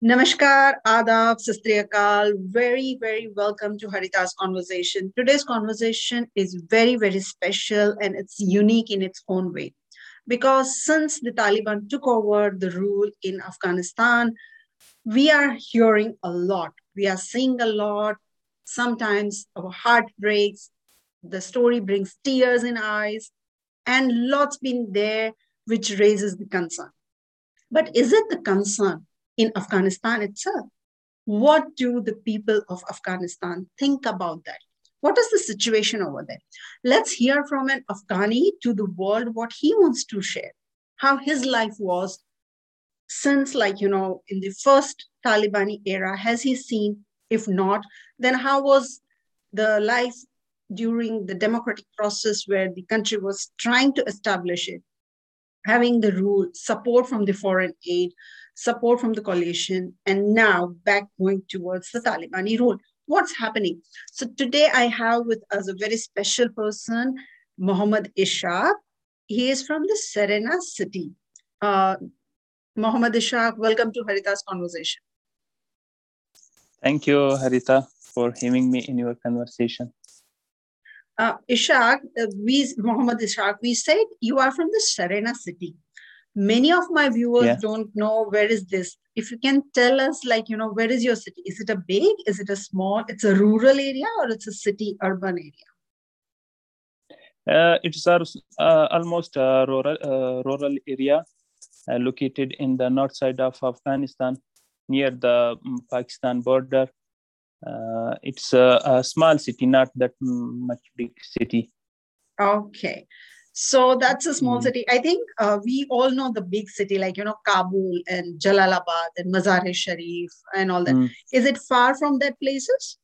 Namaskar, Adab, Sat Sri Akal. Very, very welcome to Harita's conversation. Today's conversation is very, very special and it's unique in its own way. Because since the Taliban took over the rule in Afghanistan, we are hearing a lot. We are seeing a lot. Sometimes our heart breaks. The story brings tears in eyes, and lots been there, which raises the concern. But is it the concern in Afghanistan itself? What do the people of Afghanistan think about that? What is the situation over there? Let's hear from an Afghani to the world what he wants to share, how his life was since, like, you know, in the first Taliban era. Has he seen? If not, then how was the life during the democratic process where the country was trying to establish it? having the rule, support from the foreign aid, support from the coalition, and now back going towards the Talibani rule. What's happening? So today I have with us a very special person, Mohammad Ishaq. He is from the Sharana city. Uh, Mohammad Ishaq, welcome to Harita's conversation. Thank you, Harita, for having me in your conversation. Uh, Ishaq, uh, we, Mohammad Ishaq, we said you are from the Sharana city. Many of my viewers yeah. don't know where is this. If you can tell us, like, you know, where is your city? Is it a big? Is it a small? It's a rural area or it's a city urban area? Uh, it's uh, almost a rural, uh, rural area uh, located in the north side of Afghanistan near the um, Pakistan border uh, it's a, a, small city, not that much big city. Okay. So that's a small mm. city. I think uh, we all know the big city, like, you know, Kabul and Jalalabad and Mazar-e Sharif and all that. Mm. Is it far from that places?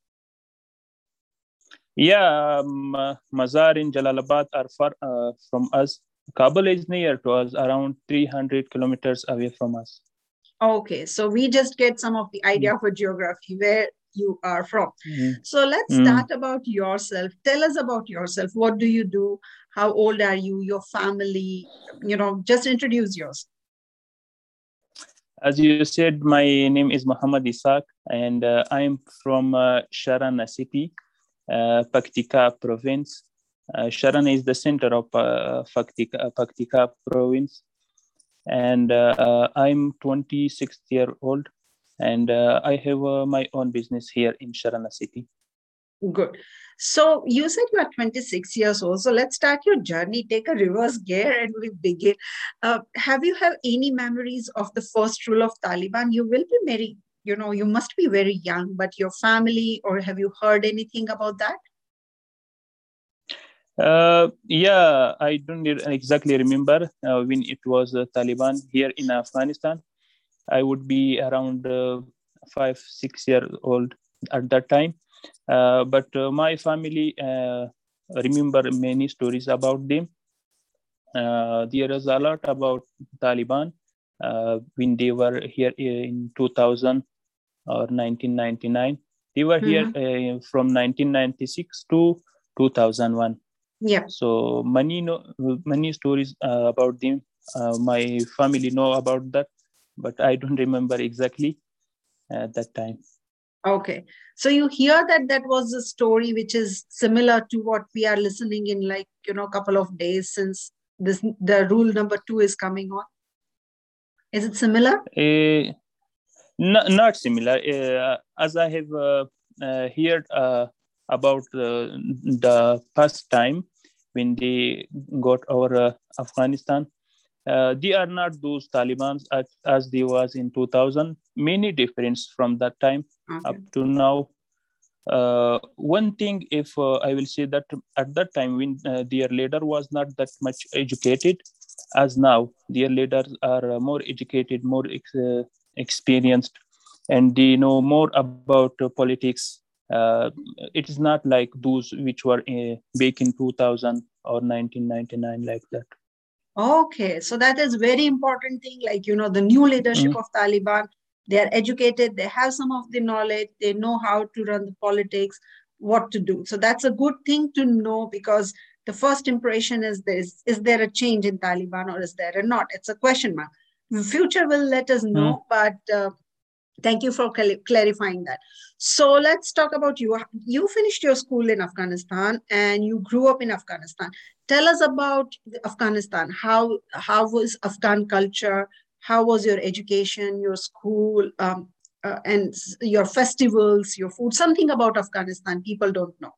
Yeah, um, uh, Mazar in Jalalabad are far uh, from us. Kabul is near to us, around 300 kilometers away from us. Okay, so we just get some of the idea mm. a geography where you are from. Mm-hmm. So let's mm-hmm. start about yourself. Tell us about yourself. What do you do? How old are you? Your family? You know, just introduce yourself. As you said, my name is Muhammad Ishaq, and uh, I'm from uh, Sharana city, uh, Paktika province. Uh, Sharana is the center of uh, Paktika, Paktika province, and uh, I'm 26 year old and uh, I have uh, my own business here in Sharana city. Good. So you said you are 26 years old. So let's start your journey. Take a reverse gear and we begin. Uh, have you have any memories of the first rule of Taliban? You will be very, you know, you must be very young, but your family or have you heard anything about that? Uh, yeah, I don't exactly remember uh, when it was uh, Taliban here in Afghanistan. I would be around uh, five, six years old at that time. Uh, but uh, my family remember many stories about them. there is a lot about Taliban when they were here in 2000 or 1999. They were mm-hmm. here from 1996 to 2001 yeah so many no many stories uh, about them uh, my family know about that but I don't remember exactly at that time. Okay. So you hear that that was a story which is similar to what we are listening in like, you know, a couple of days since this the rule number two is coming on. Is it similar? Uh, not, similar. Uh, as I have uh, uh, heard uh, about the past time when they got over uh, Afghanistan, uh, they are not those Taliban as, as they was in 2000. Many difference from that time okay. up to now. Uh, one thing, if uh, I will say that at that time when uh, their leader was not that much educated, as now their leaders are uh, more educated, more ex- uh, experienced, and they know more about politics. it is not like those which were back in 2000 or 1999 like that. Okay, so that is very important thing. Like you know, the new leadership mm. of Taliban, they are educated, they have some of the knowledge, they know how to run the politics, what to do. So that's a good thing to know because the first impression is this: is there a change in Taliban or is there a not? It's a question mark. The future will let us know, mm. but uh, Thank you for clarifying that. So let's talk about you. You finished your school in Afghanistan and you grew up in Afghanistan. Tell us about Afghanistan. How how was Afghan culture? How was your education, your school, um, uh, and your festivals, your food? Something about Afghanistan people don't know.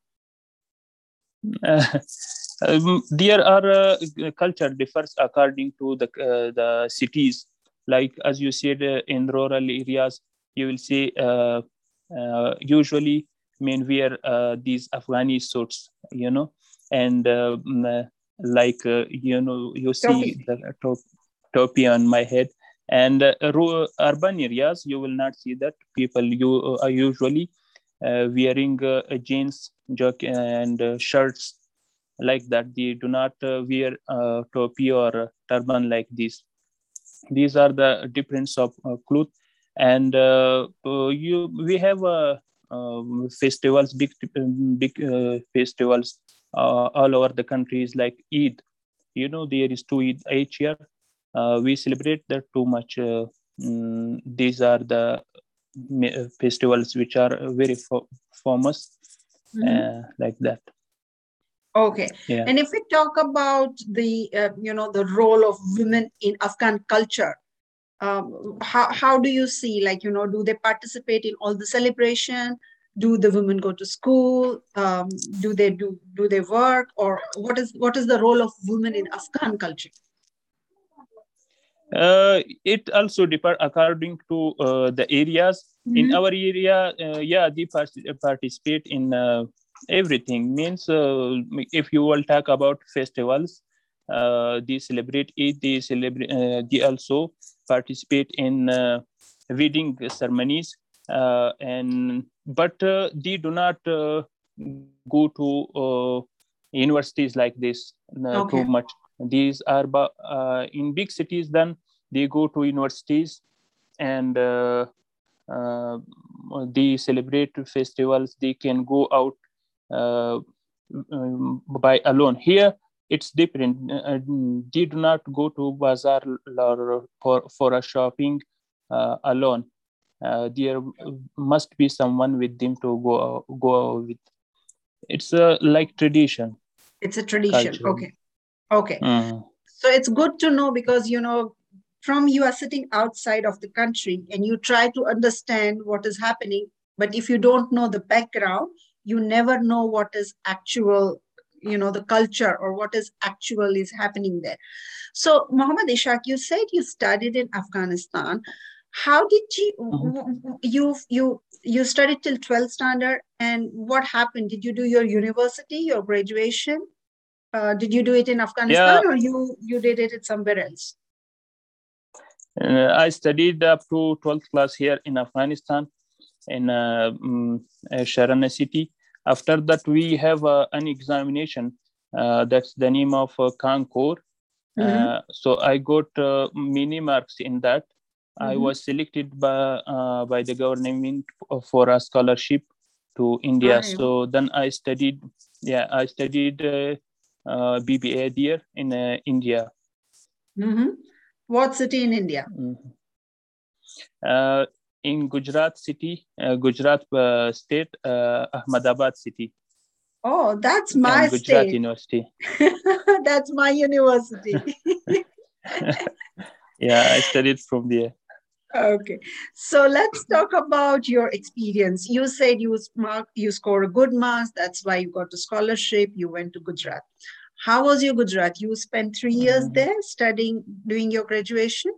Uh, um, there are uh, culture differs according to the uh, the cities like as you said uh, in rural areas you will see uh, uh, usually men wear these afghani suits you know and mm, like you know you see the top, topi on my head and urban areas you will not see that people you are usually wearing jeans jacket and shirts like that. They do not uh, wear uh, topi or turban like this. These are the difference of uh, cloth. And uh, uh, you we have um, festivals big big festivals all over the countries like eid. You know there is two eid each year we celebrate that too much mm, these are the festivals which are very fo- famous mm-hmm. like that Okay. Yeah. And if we talk about the, uh, you know, the role of women in Afghan culture, um, how, how do you see, like, you know, do they participate in all the celebration? Do the women go to school? Um, do they do, do they work? Or what is, what is the role of women in Afghan culture? Uh, it also differ according to uh, the areas. Mm-hmm. In our area, uh, yeah, they participate in uh, everything means uh, if you will talk about festivals uh, they celebrate it they celebrate uh, they also participate in uh, wedding ceremonies uh, and but uh, they do not go to universities like this okay. too much these are in big cities then they go to universities and they celebrate festivals they can go out uh, um, by alone. Here, it's different. Uh, they do not go to bazaar for, for a shopping uh, alone. there must be someone with them to go go with. It's a like tradition. It's a tradition. Culture. Okay. Okay. Mm. So it's good to know because you know from you are sitting outside of the country and you try to understand what is happening but if you don't know the background you never know what is actual you know the culture or what is actual is happening there so Muhammad Ishaq you said you studied in Afghanistan how did you mm-hmm. you you you studied till 12th standard and what happened did you do your university your graduation uh, did you do it in Afghanistan yeah. or you you did it somewhere else uh, I studied up to 12th class here in Afghanistan in uh, um, Sharana city after that, we have uh, an examination. Uh, that's the name of uh, ConCours. Mm-hmm. so I got mini marks in that. Mm-hmm. I was selected by by the government for a scholarship to India. So then I studied. Yeah, I studied BBA there in India. Mm-hmm. What city in India? Mm-hmm. Uh, in Gujarat city, uh, Gujarat uh, state, uh, Ahmedabad city. Oh, that's my and Gujarat state. University. that's my university. yeah, I studied from there. Okay, so let's talk about your experience. You said you mark, you score a good marks. That's why you got a scholarship. You went to Gujarat. How was your Gujarat? You spent three years mm-hmm. there studying, doing your graduation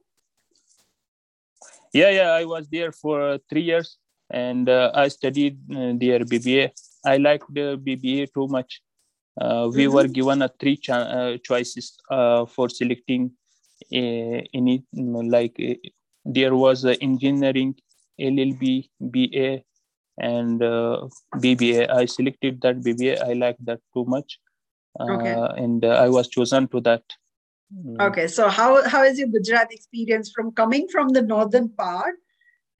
yeah yeah i was there for uh, three years and uh, i studied uh, their bba i liked the bba too much uh, we mm-hmm. were given a three uh, choices uh, for selecting any like there was engineering llb ba and bba i selected that bba i liked that too much okay. and i was chosen to that Mm. Okay, so how how is your Gujarat experience from coming from the northern part,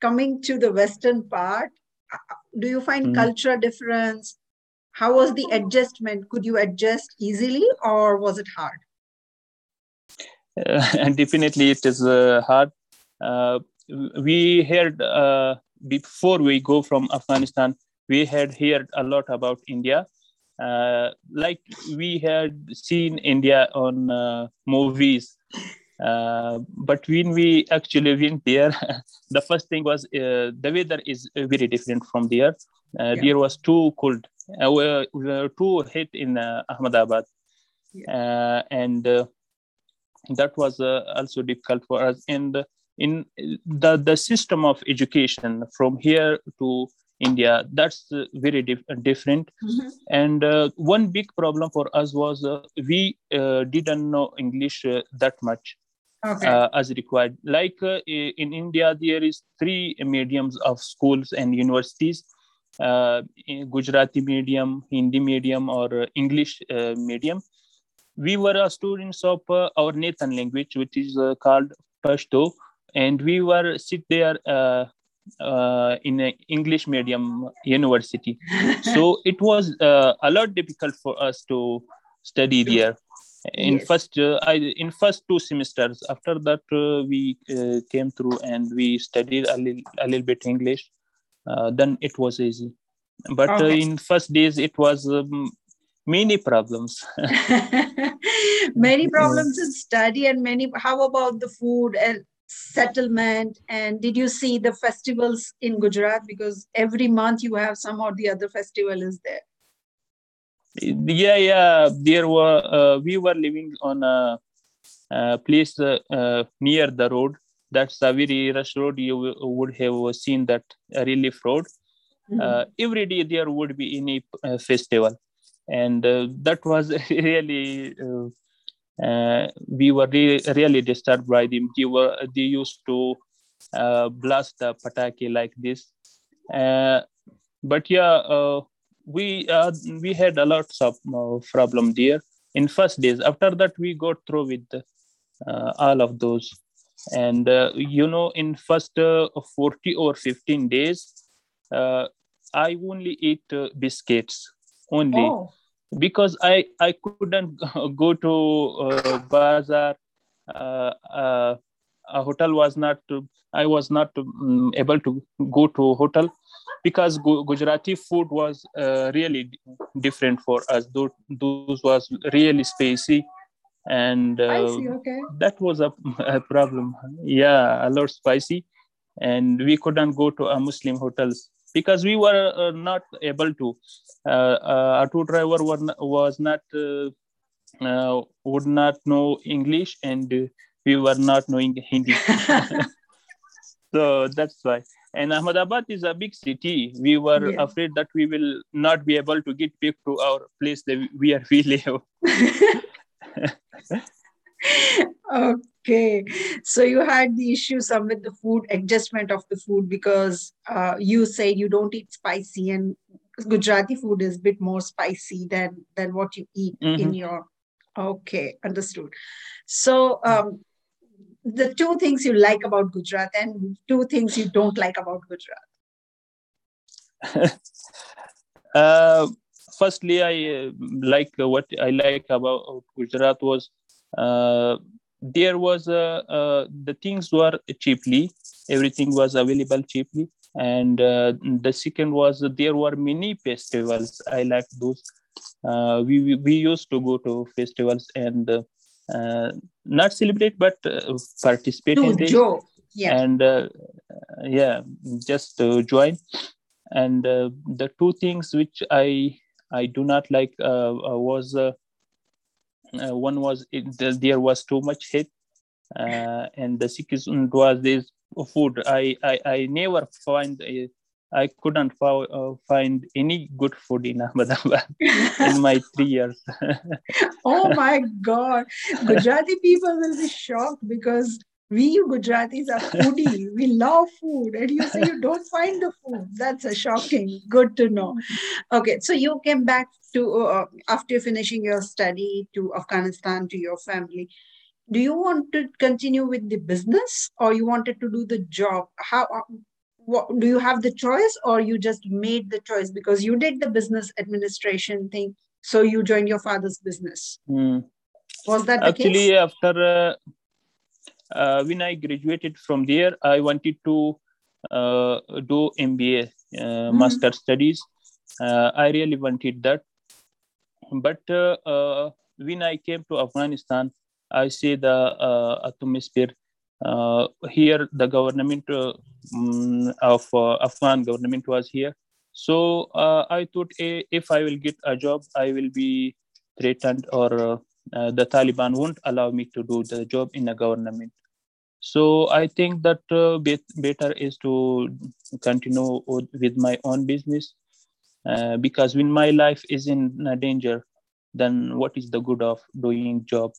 coming to the western part? Do you find mm. culture difference? How was the adjustment? Could you adjust easily, or was it hard? Uh, definitely, it is uh, hard. Uh, we heard uh, before we go from Afghanistan, we had heard a lot about India. Uh, like we had seen India on uh, movies, uh, but when we actually went there, the first thing was uh, the weather is very different from there. Uh, yeah. There was too cold. Uh, we, were, we were too hot in Ahmedabad, yeah. and that was also difficult for us. And in the the system of education from here to India. That's uh, very dif- uh, different. Mm-hmm. And uh, one big problem for us was uh, we uh, didn't know English uh, that much okay. as required. Like in India, there is three mediums of schools and universities. Gujarati medium, Hindi medium, or English medium. We were students of our native language, which is called Pashto, and we were sit there uh, in an English medium university. so it was uh, a lot difficult for us to study there. In yes. first, uh, I in first two semesters. After that, uh, we uh, came through and we studied a little a little bit English. Uh, then it was easy, but okay. in first days it was um, many problems. many problems in study and many. How about the food and settlement? And did you see the festivals in gujarat? Because every month you have some or the other festival is there. Yeah yeah. There were uh, we were living on a, a place uh, uh, near the road. That's a very rush road you would have seen that relief road. Mm-hmm. Uh, every day there would be any uh, festival. And uh, that was really uh, we were re- really disturbed by them. They were they used to uh, blast the pataki like this. Uh, but yeah, uh, we uh, we had a lot of uh, problem there in first days. After that, we got through with all of those. And you know, in first 40 or 15 days, I only eat biscuits only. Oh because I I couldn't go to uh, bazaar. Uh, uh, a hotel was not. I was not um, able to go to hotel because Gujarati food was uh, really different for us. Those, those was really spicy, and uh, okay. that was a, a, problem. Yeah, a lot spicy, and we couldn't go to a Muslim hotels because we were uh, not able to. Uh, uh, auto driver were, was not uh, would not know English, and we were not knowing Hindi. so that's why. And Ahmedabad is a big city. We were yeah. afraid that we will not be able to get back to our place that we are we live. okay so you had the issue some with the food adjustment of the food because uh, you say you don't eat spicy and gujarati food is a bit more spicy than than what you eat mm-hmm. in your okay understood. So um, the two things you like about gujarat and two things you don't like about gujarat? Uh, firstly i uh, like what i like about gujarat was uh, there was uh, uh, the things were cheaply. Everything was available cheaply. And uh, the second was there were many festivals. I like those. Uh, we, we used to go to festivals and uh, not celebrate but uh, participate to in them yeah. and yeah just to join. And the two things which i i do not like was uh, one was it, there was too much heat uh, and the second was this food i i, I never find a, I couldn't fo- uh, find any good food in Ahmedabad in my three years. oh my God. Gujarati people will be shocked because we Gujaratis are foodie. we love food. And you say you don't find the food. That's a shocking. Good to know. Okay, so you came back to, uh, after finishing your study to Afghanistan, to your family. Do you want to continue with the business or you wanted to do the job? How uh, what, do you have the choice or you just made the choice because you did the business administration thing so you joined your father's business mm. was that actually case? after uh, when I graduated from there, I wanted to do MBA, mm-hmm. master studies. I really wanted that, but when I came to Afghanistan, I see the uh, atmosphere uh, here. The government uh, mm, of uh, Afghan government was here, so uh, I thought eh, if I will get a job, I will be threatened or uh, the Taliban won't allow me to do the job in the government. So I think that better is to continue with my own business because when my life is in danger, then what is the good of doing job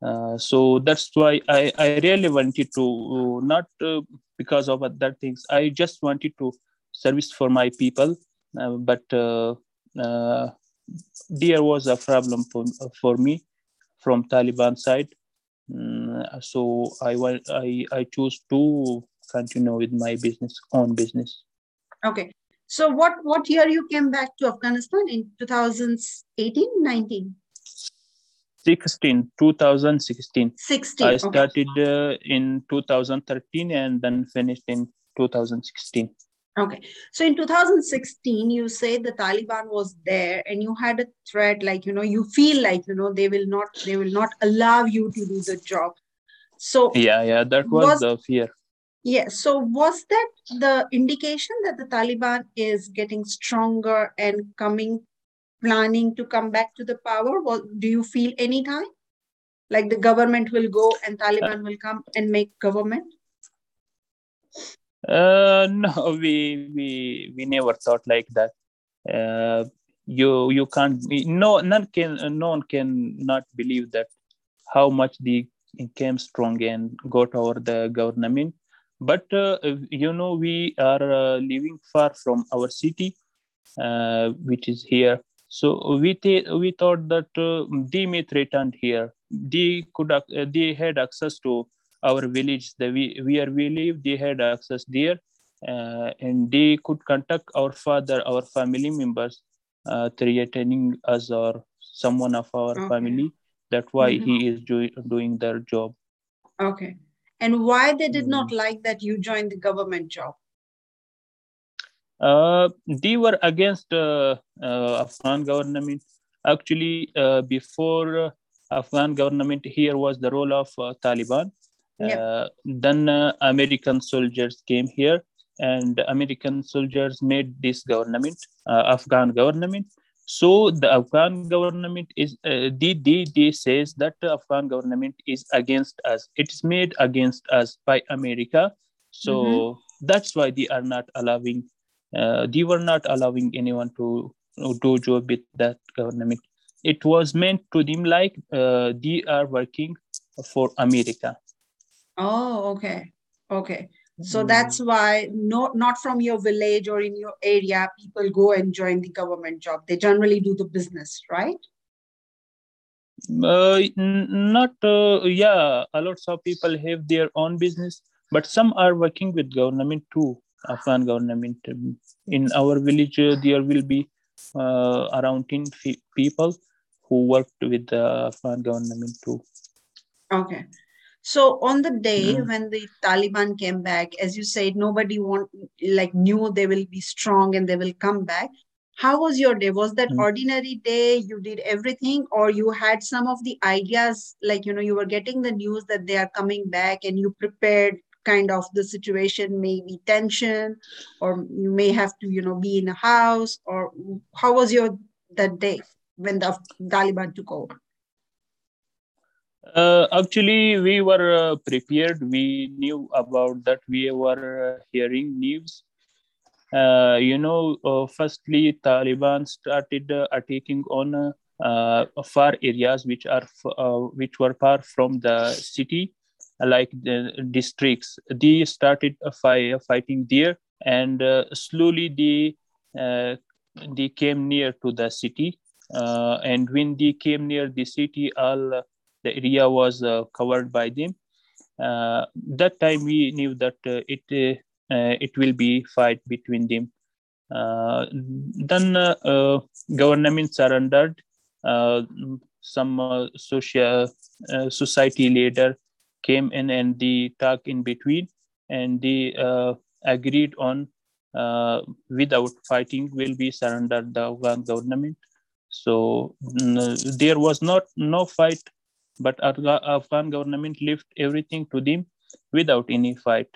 uh, so that's why I, I really wanted to not uh, because of other things i just wanted to service for my people uh, but uh, uh, there was a problem for, for me from taliban side mm, so i i i chose to continue with my business own business okay so what what year you came back to Afghanistan in 2018, 19? 16, 2016. 16. I started uh, in 2013 and then finished in 2016. Okay. So in 2016, you say the Taliban was there and you had a threat, like, you know, you feel like, you know, they will not, they will not allow you to do the job. So yeah, yeah, that was, was the fear. Yes. So was that the indication that the Taliban is getting stronger and coming, planning to come back to the power? Well, do you feel any time like the government will go and Taliban uh, will come and make government? Uh, no, we we we never thought like that. Uh, you you can't no none can no one can not believe that how much they came strong and got over the government. But uh, you know we are uh, living far from our city uh, which is here. So we th- we thought that they may threaten here. They could they had access to our village the we, where we live they had access there uh, and they could contact our father our family members uh, threatening us or someone of our okay. family that's why mm-hmm. he is do- doing their job okay and why they did not hmm. like that you joined the government job uh, they were against uh, uh, afghan government actually uh, before afghan government here was the role of uh, taliban yep. Uh, then american soldiers came here and american soldiers made this government afghan government so the Afghan government is uh, the the says that the Afghan government is against us. It's made against us by America. So mm-hmm. that's why they are not allowing. Uh, they were not allowing anyone to do job with that government. It was meant to them like uh, they are working for America. Oh, okay, okay. So mm. that's why not not from your village or in your area people go and join the government job. They generally do the business right? Uh, not uh, yeah a lot of people have their own business but some are working with government too afghan government. In our village uh, there will be uh, around 10 people who worked with the afghan government too. Okay so on the day mm. when the Taliban came back, as you said, nobody want like knew they will be strong and they will come back. How was your day? Was that mm. ordinary day? You did everything, or you had some of the ideas, like you know, you were getting the news that they are coming back, and you prepared kind of the situation, maybe tension, or you may have to, you know, be in a house, or how was your that day when the Taliban took over? Uh, actually, we were uh, prepared. We knew about that. We were uh, hearing news. Uh, you know, uh, firstly, Taliban started uh, attacking on far areas which are which were far from the city, like the districts. They started fire fighting there, and slowly they they came near to the city. and when they came near the city, all the area was uh, covered by them. Uh, that time we knew that uh, it uh, uh, it will be fight between them. Uh, then government surrendered. some social society leader came in and they talk in between and they agreed on uh, without fighting will be surrendered the government. So there was not no fight, but Afghan government left everything to them without any fight.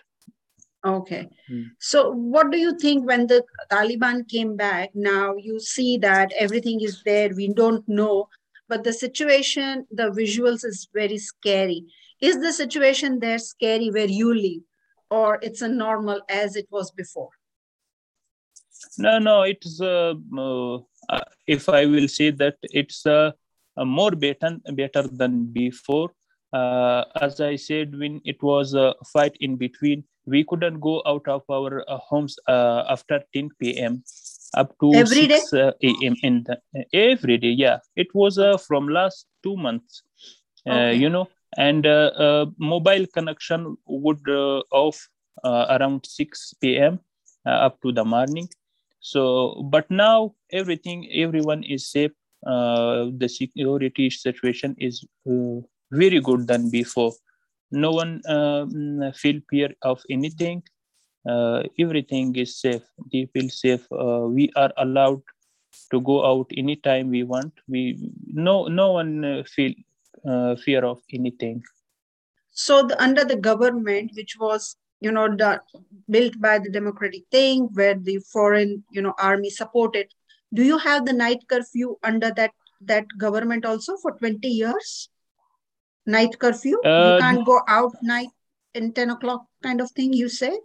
Okay. Hmm. So, what do you think when the Taliban came back? Now you see that everything is there. We don't know, but the situation, the visuals is very scary. Is the situation there scary where you live, or it's a normal as it was before? No, no. It's uh, uh, if I will say that it's uh, more better better than before. Uh, as I said, when it was a fight in between we couldn't go out of our uh, homes uh, after 10 p.m. up to every 6? Uh, a.m. in the, every day. Yeah, it was uh, from last two months. Uh, okay. You know, and uh, mobile connection would off around 6 p.m. up to the morning. So, but now everything, everyone is safe. The security situation is very good than before. No one um, feel fear of anything. Uh, everything is safe. They feel safe. Uh, we are allowed to go out anytime we want. We no no one uh, feel uh, fear of anything. So the, under the government which was you know the, built by the democratic thing where the foreign you know army supported do you have the night curfew under that that government also for 20 years? Night curfew? Uh, you can't go out night in 10 o'clock kind of thing you say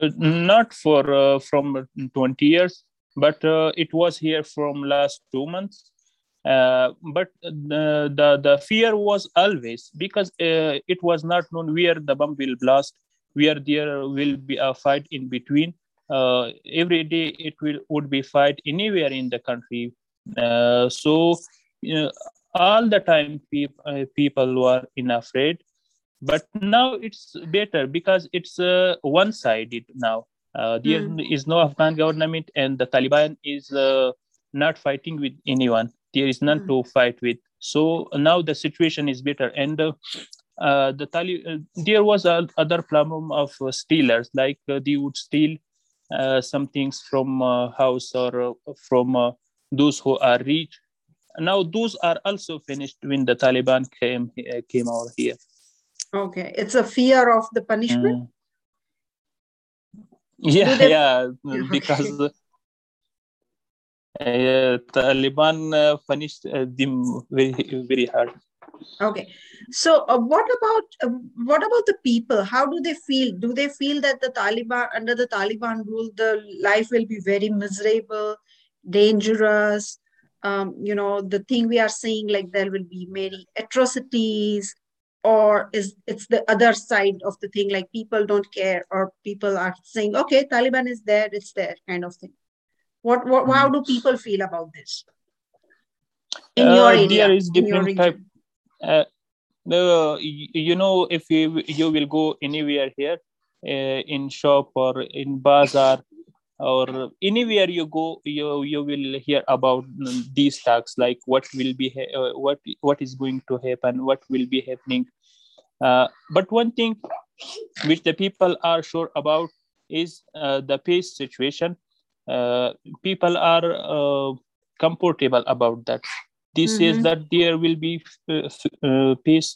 uh, not for uh, from 20 years but uh, it was here from last two months. Uh, but the, the, the fear was always because uh, it was not known where the bomb will blast where there will be a fight in between every day it will would be fight anywhere in the country so you know, all the time pe- uh, people were in afraid but now it's better because it's uh, one sided now uh, there mm. is no afghan government and the taliban is uh, not fighting with anyone there is none mm. to fight with so now the situation is better and uh, uh, the Tali- there was a other problem of stealers like they would steal some things from house or from those who are rich now those are also finished when the Taliban came uh, came over here. Okay, it's a fear of the punishment. Mm. Yeah, they... yeah, because uh, Taliban uh, punished uh, them very very hard. Okay, so uh, what about uh, what about the people? How do they feel? Do they feel that the Taliban under the Taliban rule, the life will be very miserable, dangerous? um, you know the thing we are seeing like there will be many atrocities or is it's the other side of the thing like people don't care or people are saying okay taliban is there it's there kind of thing what, what mm. how do people feel about this in uh, your area there is different type uh, you know if you you will go anywhere here uh, in shop or in bazaar or anywhere you go you you will hear about these talks like what will be uh, what what is going to happen what will be happening. Uh, but one thing which the people are sure about is uh, the peace situation. Uh, people are uh, comfortable about that this mm-hmm. is that there will be uh, peace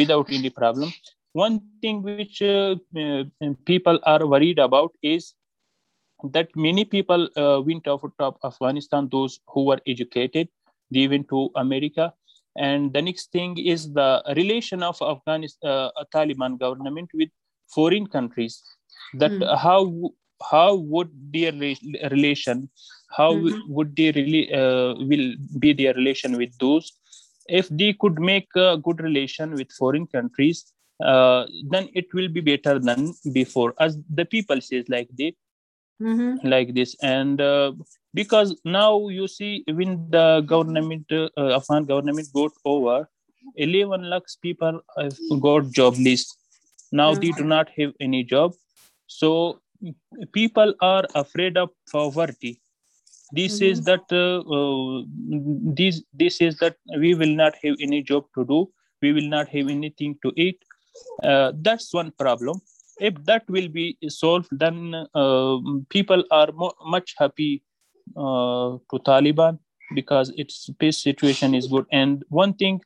without any problem one thing which uh, uh, people are worried about is that many people uh, went out of Afghanistan, those who were educated, they went to America. And the next thing is the relation of Afghanistan, uh, Taliban government with foreign countries. That mm. how how would their re- relation, how mm-hmm. would they really uh, will be their relation with those? If they could make a good relation with foreign countries, uh, then it will be better than before as the people says like they mm-hmm. like this and uh, because now you see when the government uh, afghan government got over 11 lakhs people have got job list now mm-hmm. they do not have any job so people are afraid of poverty this mm-hmm. is that uh, uh, this this is that we will not have any job to do we will not have anything to eat. Uh, that's one problem. If that will be solved, then uh, people are mo- much happy uh, to Taliban because its peace situation is good. And one thing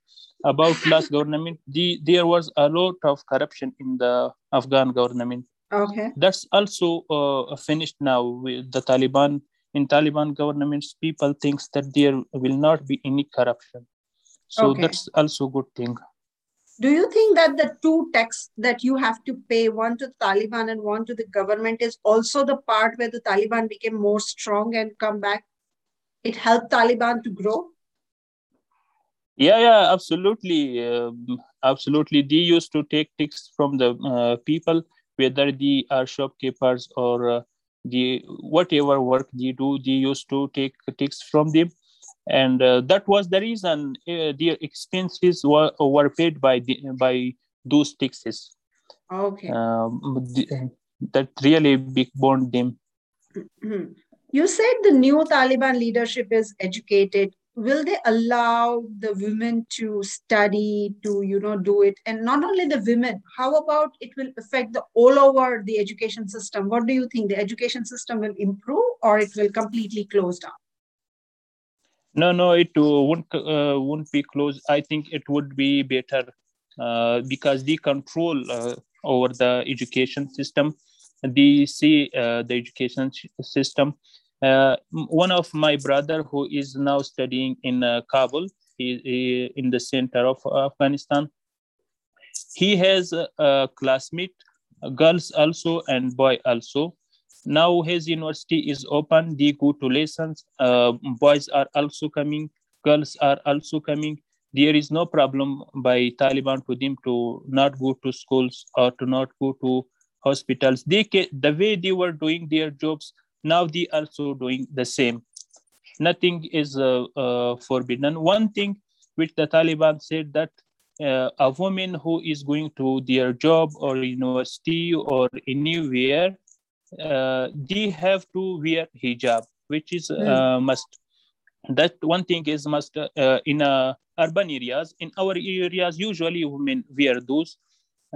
about last government, the, there was a lot of corruption in the Afghan government. Okay. That's also uh, finished now with the Taliban. In Taliban governments, people thinks that there will not be any corruption. So Okay. that's also good thing. Do you think that the two tax that you have to pay, one to Taliban and one to the government, is also the part where the Taliban became more strong and come back? It helped Taliban to grow? Yeah, yeah, absolutely, um, absolutely. They used to take tips from the uh, people, whether they are shopkeepers or uh, the whatever work they do. They used to take tips from them, and uh, that was the reason uh, their expenses were, were paid by the, by those taxes. Okay. Um, the, that really big bond them. You said the new Taliban leadership is educated. Will they allow the women to study, to you know, do it? And not only the women, how about it will affect the all over the education system? What do you think? The education system will improve or it will completely close down? No, no, it uh, won't uh, won't be closed I think it would be better uh, because the control uh, over the education system, they see uh, the education system. Uh, one of my brother who is now studying in uh, Kabul, he, he in the center of Afghanistan. He has a, a classmate, uh, girls also and boy also. Now his university is open they go to lessons uh, boys are also coming girls are also coming. There is no problem by taliban to them to not go to schools or to not go to hospitals. They the way they were doing their jobs now they also doing the same. Nothing is uh, uh, forbidden. One thing which the taliban said that uh, a woman who is going to their job or university or anywhere uh, they have to wear hijab which is uh, must. That one thing is must uh, in uh, urban areas. In our areas usually women wear those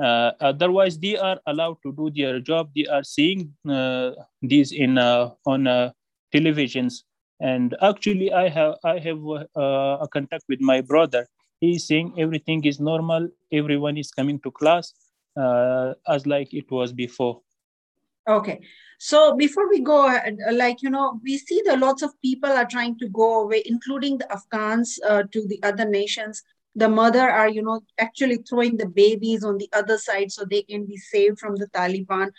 uh, otherwise they are allowed to do their job. They are seeing uh, these in uh, on uh, televisions. And actually i have i have uh, a contact with my brother. He's saying everything is normal. Everyone is coming to class as like it was before. Okay. So before we go, like, you know, we see that lots of people are trying to go away, including the Afghans uh, to the other nations. The mother are, you know, actually throwing the babies on the other side so they can be saved from the Taliban.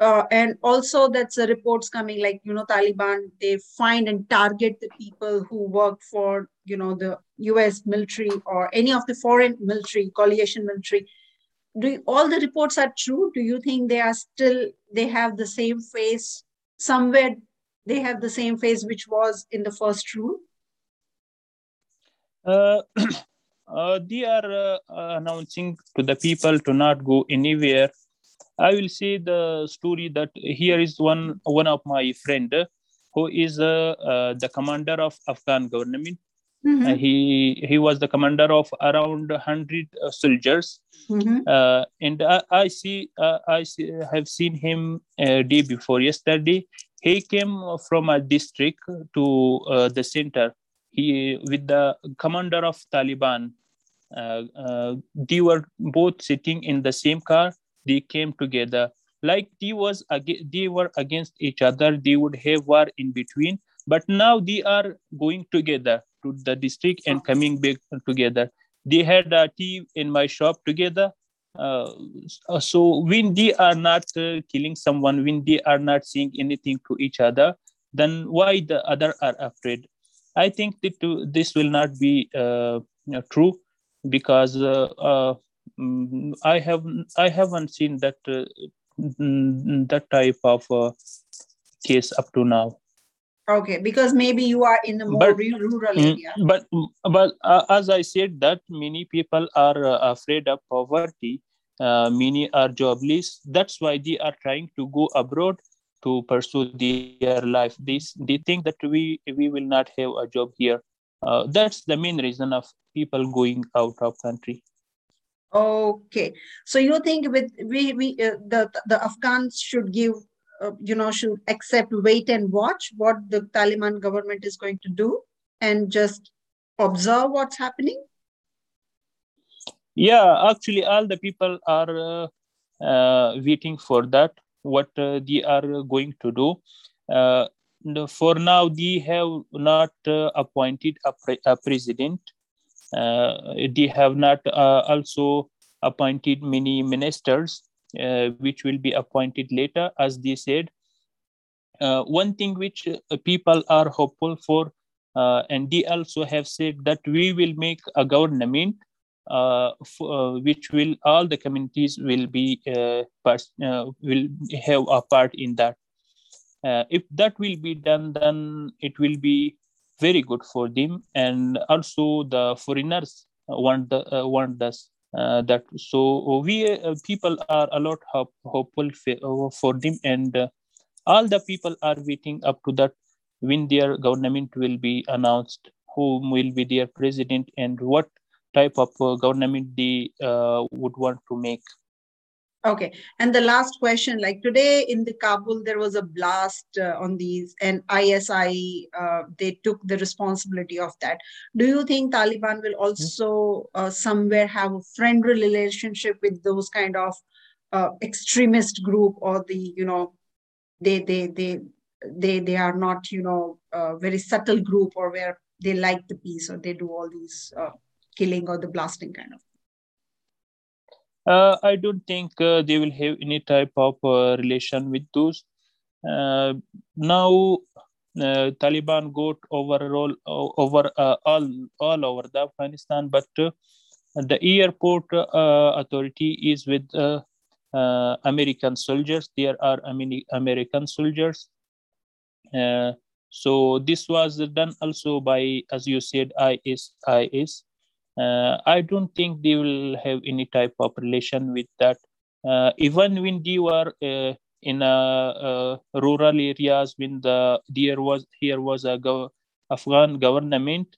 Uh, and also that's the reports coming like, you know, Taliban, they find and target the people who work for, you know, the US military or any of the foreign military, coalition military. Do you, all the reports are true? Do you think they are still they have the same face somewhere they have the same face which was in the first rule? Uh, uh, they are uh, announcing to the people to not go anywhere i will say the story that here is one one of my friend who is uh, uh, the commander of afghan government mm-hmm. uh, he he was the commander of around 100 uh, soldiers Mm-hmm. uh, and I, I see uh, I see, have seen him day before yesterday. He came from a district to uh, the center. He with the commander of Taliban. Uh, uh, they were both sitting in the same car. They came together. Like they was ag- they were against each other. They would have war in between. But now they are going together to the district and coming back together they had a tea in my shop together uh, so when they are not uh, killing someone when they are not saying anything to each other then why the other are afraid i think that this will not be uh, true because mm, i have i haven't seen that mm, that type of case up to now okay because maybe you are in a more But- rural Mm, area but but uh, as I said, that many people are uh, afraid of poverty. Uh, many are jobless. That's why they are trying to go abroad to pursue their life. They they think that we we will not have a job here. Uh, that's the main reason of people going out of country. Okay, so you think with we we uh, the the Afghans should give uh, you know should accept wait and watch what the Taliban government is going to do and just observe what's happening. Yeah, actually, all the people are uh, uh waiting for that. What uh, they are going to do. Uh, for now, they have not appointed a, pre- a president uh, they have not uh, also appointed many ministers, uh, which will be appointed later, as they said. one thing which people are hopeful for, and they also have said that we will make a government uh, uh, which will all the communities will be uh, part, will have a part in that. if that will be done, then it will be very good for them and also the foreigners want the uh, want this uh, that so we uh, people are a lot hope, hopeful uh, for them and uh, all the people are waiting up to that when their government will be announced who will be their president and what type of uh, government they would want to make Okay. And the last question like today in the Kabul, there was a blast uh, on these, and ISI, uh, they took the responsibility of that. Do you think Taliban will also uh, somewhere have a friendly relationship with those kind of uh, extremist group or the, you know, they, they, they, they, they are not, you know, very subtle group or where they like the peace or they do all these uh, killing or the blasting kind of uh, I don't think uh, they will have any type of uh, relation with those. Uh, now, uh, Taliban got overall uh, over all all over the Afghanistan, but the airport authority is with American soldiers. There are American soldiers. so this was done also by, as you said, ISIS I don't think they will have any type of relation with that. Uh, even when they were uh, in rural areas, when the there was here was a gov- Afghan government,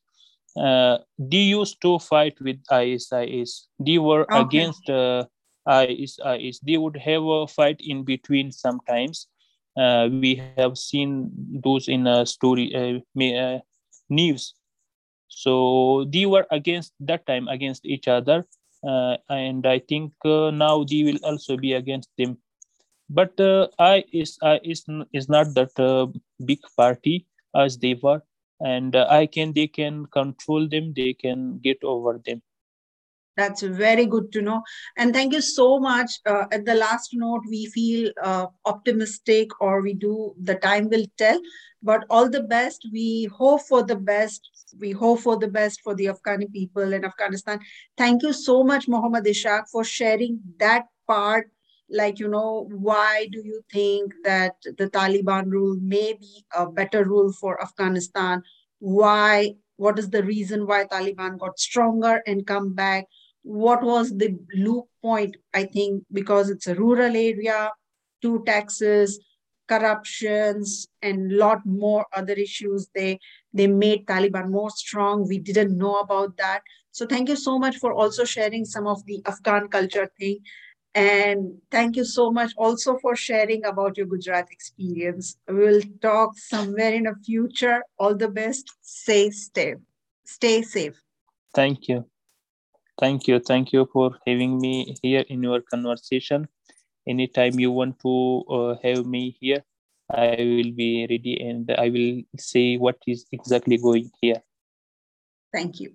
uh, they used to fight with ISIS. They were okay. against uh, ISIS. They would have a fight in between sometimes. Uh, we have seen those in a story uh, news so they were against that time against each other uh, and i think uh, now they will also be against them. But uh, i is i is is not that uh, big party as they were and uh, i can they can control them they can get over them that's very good to know. And thank you so much. Uh, at the last note, we feel uh, optimistic or we do, the time will tell. But all the best. We hope for the best. We hope for the best for the Afghani people in Afghanistan. Thank you so much, Mohammad Ishaq, for sharing that part. Like, you know, why do you think that the Taliban rule may be a better rule for Afghanistan? Why? What is the reason why Taliban got stronger and come back? What was the loop point i think because it's a rural area two taxes corruptions and lot more other issues. They they made taliban more strong. We didn't know about that. So thank you so much for also sharing some of the afghan culture thing. And thank you so much also for sharing about your gujarat experience. We'll talk somewhere in the future. All the best. Stay safe. Stay safe. Thank you Thank you. Thank you for having me here in your conversation. Anytime you want to uh, have me here, I will be ready and I will say what is exactly going here. Thank you.